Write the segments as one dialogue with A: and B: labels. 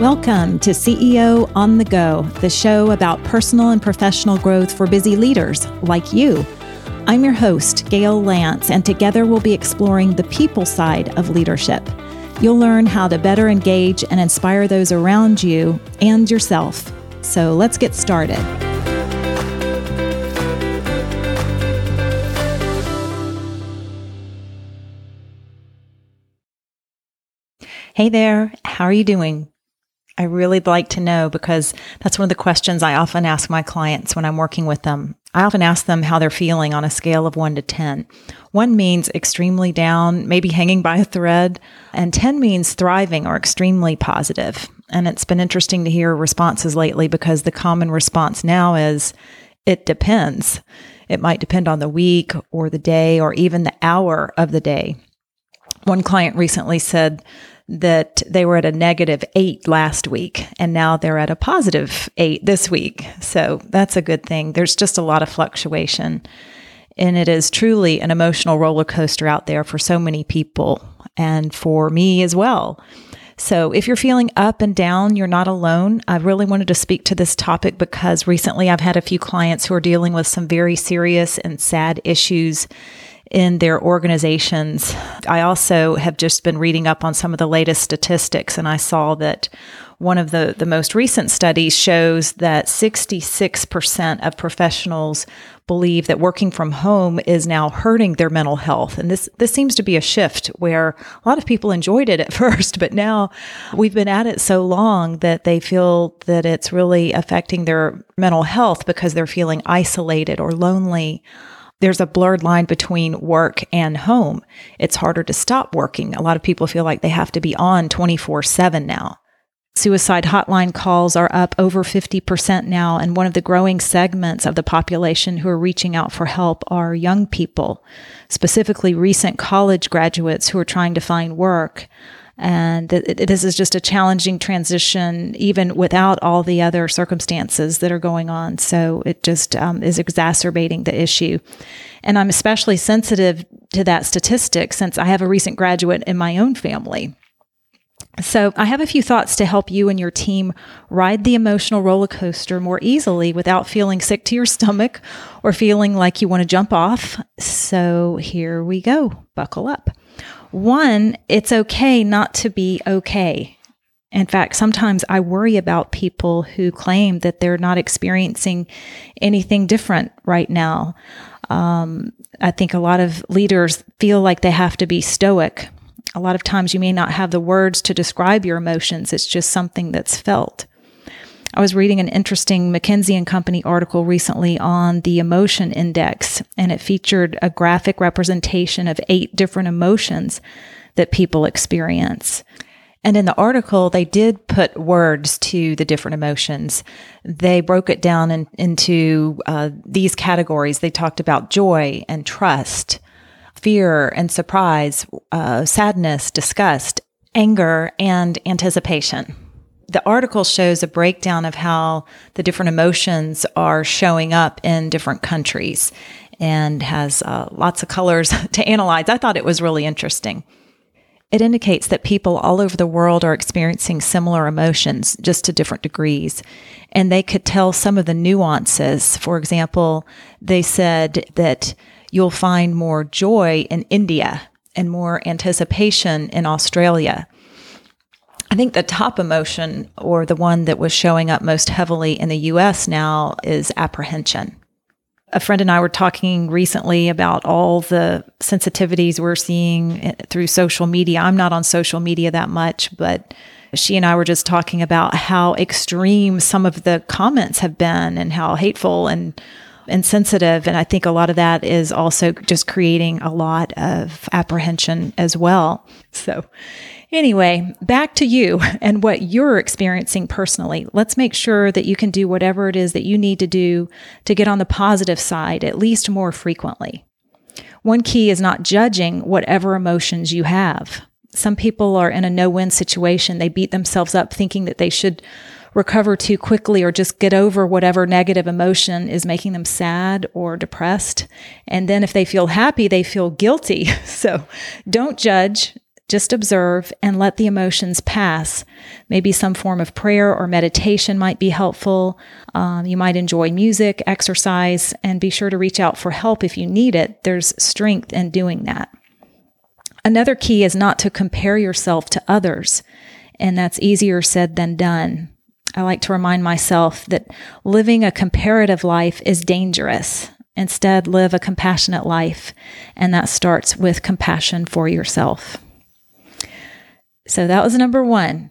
A: Welcome to CEO on the Go, the show about personal and professional growth for busy leaders like you. I'm your host, Gayle Lantz, and together we'll be exploring the people side of leadership. You'll learn how to better engage and inspire those around you and yourself. So let's get started. Hey there, how are you doing? I really like to know because that's one of the questions I often ask my clients when I'm working with them. I often ask them how they're feeling on a scale of one to 10. One means extremely down, maybe hanging by a thread, and 10 means thriving or extremely positive. And it's been interesting to hear responses lately because the common response now is it depends. It might depend on the week or the day or even the hour of the day. One client recently said, that they were at a negative eight last week and now they're at a positive eight this week. So that's a good thing. There's just a lot of fluctuation. And it is truly an emotional roller coaster out there for so many people and for me as well. So, if you're feeling up and down, you're not alone. I really wanted to speak to this topic because recently I've had a few clients who are dealing with some very serious and sad issues in their organizations. I also have just been reading up on some of the latest statistics, and I saw that one of the, the most recent studies shows that 66% of professionals believe that working from home is now hurting their mental health. And this, this seems to be a shift where a lot of people enjoyed it at first, but now we've been at it so long that they feel that it's really affecting their mental health because they're feeling isolated or lonely there's a blurred line between work and home. It's harder to stop working. A lot of people feel like they have to be on 24 7 now. Suicide hotline calls are up over 50% now, and one of the growing segments of the population who are reaching out for help are young people, specifically recent college graduates who are trying to find work. And this is just a challenging transition, even without all the other circumstances that are going on. So it just um, is exacerbating the issue. And I'm especially sensitive to that statistic since I have a recent graduate in my own family. So, I have a few thoughts to help you and your team ride the emotional roller coaster more easily without feeling sick to your stomach or feeling like you want to jump off. So, here we go. Buckle up. One, it's okay not to be okay. In fact, sometimes I worry about people who claim that they're not experiencing anything different right now. Um, I think a lot of leaders feel like they have to be stoic. A lot of times you may not have the words to describe your emotions, it's just something that's felt. I was reading an interesting McKinsey and Company article recently on the emotion index, and it featured a graphic representation of eight different emotions that people experience. And in the article, they did put words to the different emotions. They broke it down in, into uh, these categories. They talked about joy and trust, fear and surprise, uh, sadness, disgust, anger, and anticipation the article shows a breakdown of how the different emotions are showing up in different countries and has uh, lots of colors to analyze. I thought it was really interesting. It indicates that people all over the world are experiencing similar emotions, just to different degrees. And they could tell some of the nuances. For example, they said that you'll find more joy in India and more anticipation in Australia I think the top emotion, or the one that was showing up most heavily in the US now, is apprehension. A friend and I were talking recently about all the sensitivities we're seeing eh, through social media. I'm not on social media that much, but she and I were just talking about how extreme some of the comments have been and how hateful and insensitive. And I think a lot of that is also just creating a lot of apprehension as well. So, Anyway, back to you and what you're experiencing personally. Let's make sure that you can do whatever it is that you need to do to get on the positive side, at least more frequently. One key is not judging whatever emotions you have. Some people are in a no win situation. They beat themselves up thinking that they should recover too quickly or just get over whatever negative emotion is making them sad or depressed. And then if they feel happy, they feel guilty. So don't judge Just observe and let the emotions pass. Maybe some form of prayer or meditation might be helpful. Um, you might enjoy music, exercise, and be sure to reach out for help if you need it. There's strength in doing that. Another key is not to compare yourself to others, and that's easier said than done. I like to remind myself that living a comparative life is dangerous. Instead, live a compassionate life, and that starts with compassion for yourself. So that was number one.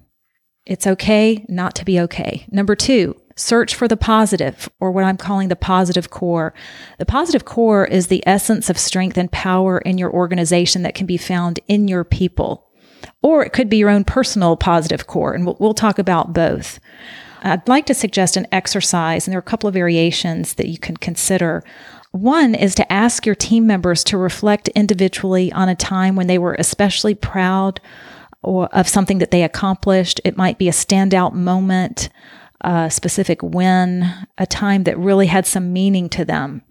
A: It's okay not to be okay. Number two, search for the positive, or what I'm calling the positive core. The positive core is the essence of strength and power in your organization that can be found in your people. Or it could be your own personal positive core, and we'll, we'll talk about both. I'd like to suggest an exercise, and there are a couple of variations that you can consider. One is to ask your team members to reflect individually on a time when they were especially proud or of something that they accomplished. It might be a standout moment, a specific win, a time that really had some meaning to them.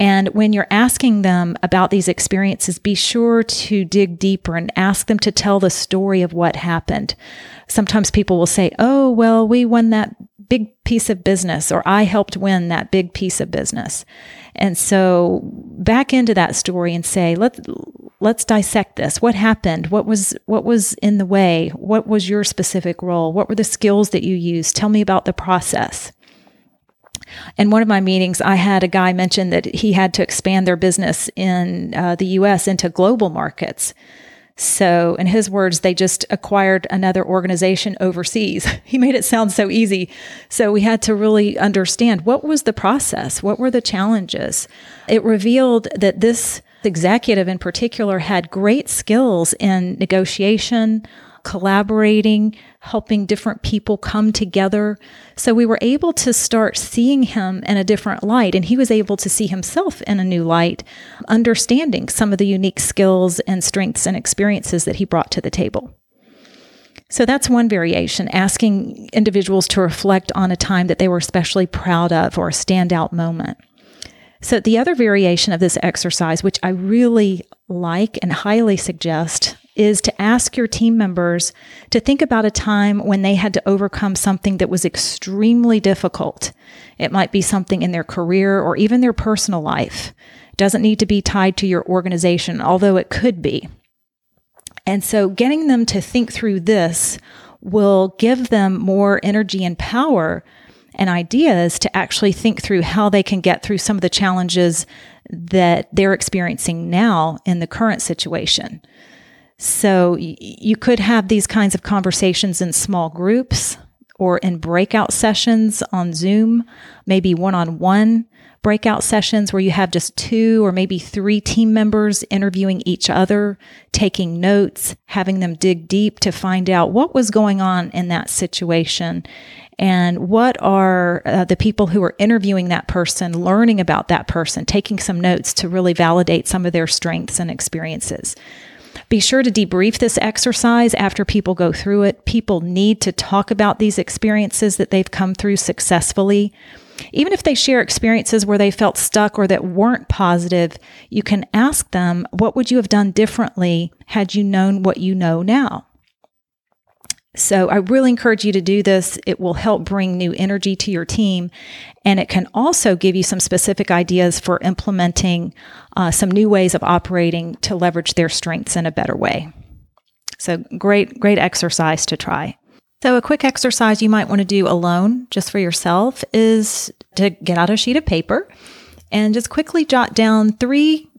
A: And when you're asking them about these experiences, be sure to dig deeper and ask them to tell the story of what happened. Sometimes people will say, Oh, well, we won that big piece of business, or I helped win that big piece of business. And so back into that story and say, let's let's dissect this. What happened? What was what was in the way? What was your specific role? What were the skills that you used? Tell me about the process. In one of my meetings, I had a guy mention that he had to expand their business in uh, the US into global markets. So, in his words, they just acquired another organization overseas. He made it sound so easy. So, we had to really understand what was the process? What were the challenges? It revealed that this executive in particular had great skills in negotiation, collaborating, helping different people come together. So we were able to start seeing him in a different light, and he was able to see himself in a new light, understanding some of the unique skills and strengths and experiences that he brought to the table. So that's one variation, asking individuals to reflect on a time that they were especially proud of or a standout moment. So, the other variation of this exercise, which I really like and highly suggest, is to ask your team members to think about a time when they had to overcome something that was extremely difficult. It might be something in their career or even their personal life. It doesn't need to be tied to your organization, although it could be. And so getting them to think through this will give them more energy and power and ideas to actually think through how they can get through some of the challenges that they're experiencing now in the current situation. So you could have these kinds of conversations in small groups or in breakout sessions on Zoom, maybe one on one breakout sessions where you have just two or maybe three team members interviewing each other, taking notes, having them dig deep to find out what was going on in that situation and what are uh, the people who are interviewing that person learning about that person, taking some notes to really validate some of their strengths and experiences. Be sure to debrief this exercise after people go through it. People need to talk about these experiences that they've come through successfully. Even if they share experiences where they felt stuck or that weren't positive, you can ask them, What would you have done differently had you known what you know now? So I really encourage you to do this. It will help bring new energy to your team. And it can also give you some specific ideas for implementing uh, some new ways of operating to leverage their strengths in a better way. So great, great exercise to try. So a quick exercise you might want to do alone just for yourself is to get out a sheet of paper and just quickly jot down three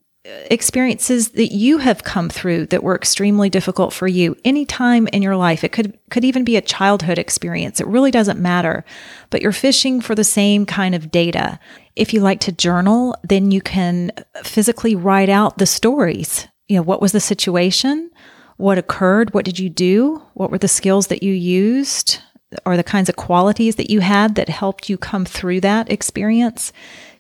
A: experiences that you have come through that were extremely difficult for you any time in your life. It could could even be a childhood experience. It really doesn't matter. But you're fishing for the same kind of data. If you like to journal then you can physically write out the stories. You know what was the situation? What occurred? What did you do? What were the skills that you used? Or the kinds of qualities that you had that helped you come through that experience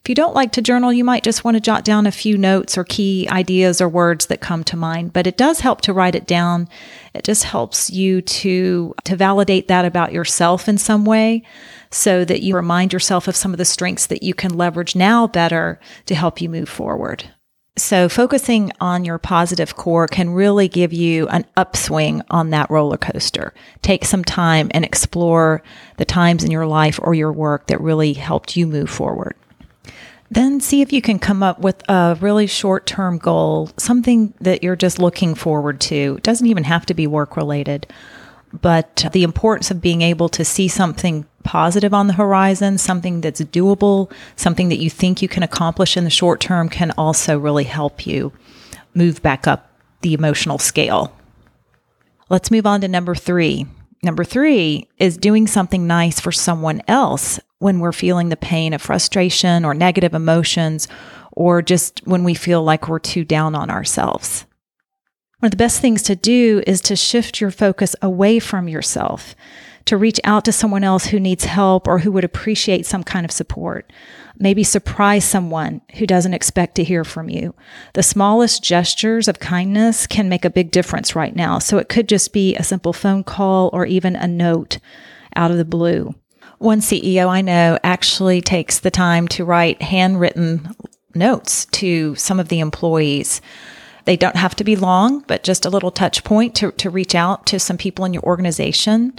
A: if you don't like to journal, you might just want to jot down a few notes or key ideas or words that come to mind, but it does help to write it down. It just helps you to to validate that about yourself in some way so that you remind yourself of some of the strengths that you can leverage now better to help you move forward. So, focusing on your positive core can really give you an upswing on that roller coaster. Take some time and explore the times in your life or your work that really helped you move forward. Then see if you can come up with a really short term goal, something that you're just looking forward to. It doesn't even have to be work related, but the importance of being able to see something positive on the horizon, something that's doable, something that you think you can accomplish in the short term can also really help you move back up the emotional scale. Let's move on to number three. Number three is doing something nice for someone else when we're feeling the pain of frustration or negative emotions, or just when we feel like we're too down on ourselves. One of the best things to do is to shift your focus away from yourself to reach out to someone else who needs help or who would appreciate some kind of support. Maybe surprise someone who doesn't expect to hear from you. The smallest gestures of kindness can make a big difference right now. So it could just be a simple phone call or even a note out of the blue. One CEO I know actually takes the time to write handwritten notes to some of the employees. They don't have to be long, but just a little touch point to, to reach out to some people in your organization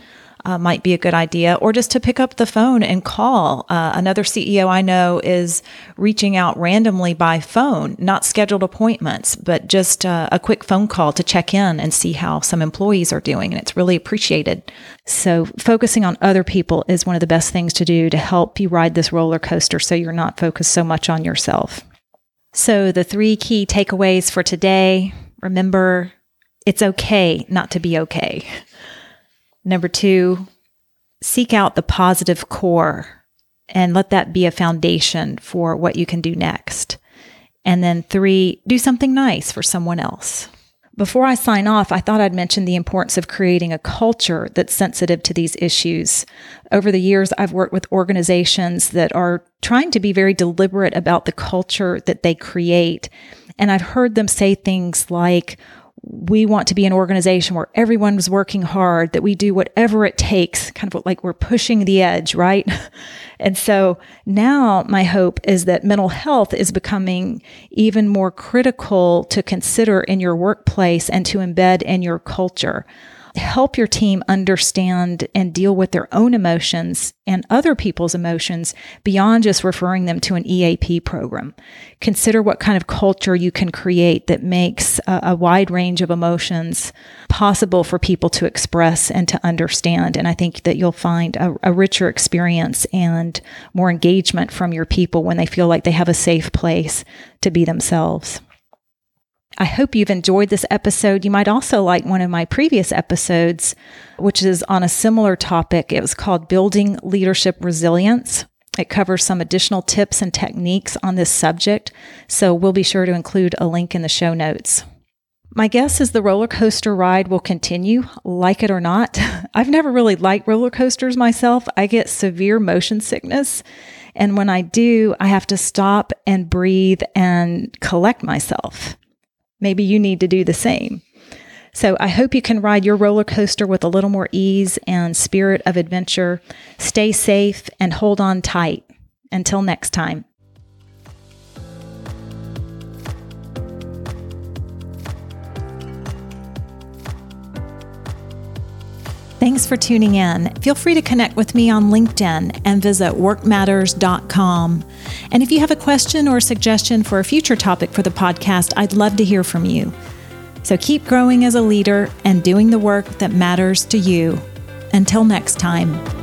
A: uh, might be a good idea, or just to pick up the phone and call. Uh, another CEO I know is reaching out randomly by phone, not scheduled appointments, but just uh, a quick phone call to check in and see how some employees are doing. And it's really appreciated. So, focusing on other people is one of the best things to do to help you ride this roller coaster so you're not focused so much on yourself. So, the three key takeaways for today remember, it's okay not to be okay. Number two, seek out the positive core and let that be a foundation for what you can do next. And then three, do something nice for someone else. Before I sign off, I thought I'd mention the importance of creating a culture that's sensitive to these issues. Over the years, I've worked with organizations that are trying to be very deliberate about the culture that they create. And I've heard them say things like, we want to be an organization where everyone's working hard, that we do whatever it takes, kind of like we're pushing the edge, right? and so now my hope is that mental health is becoming even more critical to consider in your workplace and to embed in your culture help your team understand and deal with their own emotions and other people's emotions beyond just referring them to an EAP program. Consider what kind of culture you can create that makes a, a, wide range of emotions possible for people to express and to understand. And I think that you'll find a, a richer experience and more engagement from your people when they feel like they have a safe place to be themselves. I hope you've enjoyed this episode. You might also like one of my previous episodes, which is on a similar topic. It was called Building Leadership Resilience. It covers some additional tips and techniques on this subject, so we'll be sure to include a link in the show notes. My guess is the roller coaster ride will continue, like it or not. I've never really liked roller coasters myself. I get severe motion sickness. And when I do, I have to stop and breathe and collect myself. Maybe you need to do the same. So I hope you can ride your roller coaster with a little more ease and spirit of adventure. Stay safe and hold on tight. Until next time. Thanks for tuning in. Feel free to connect with me on LinkedIn and visit workmatters.com. And if you have a question or suggestion for a future topic for the podcast, I'd love to hear from you. So keep growing as a leader and doing the work that matters to you. Until next time.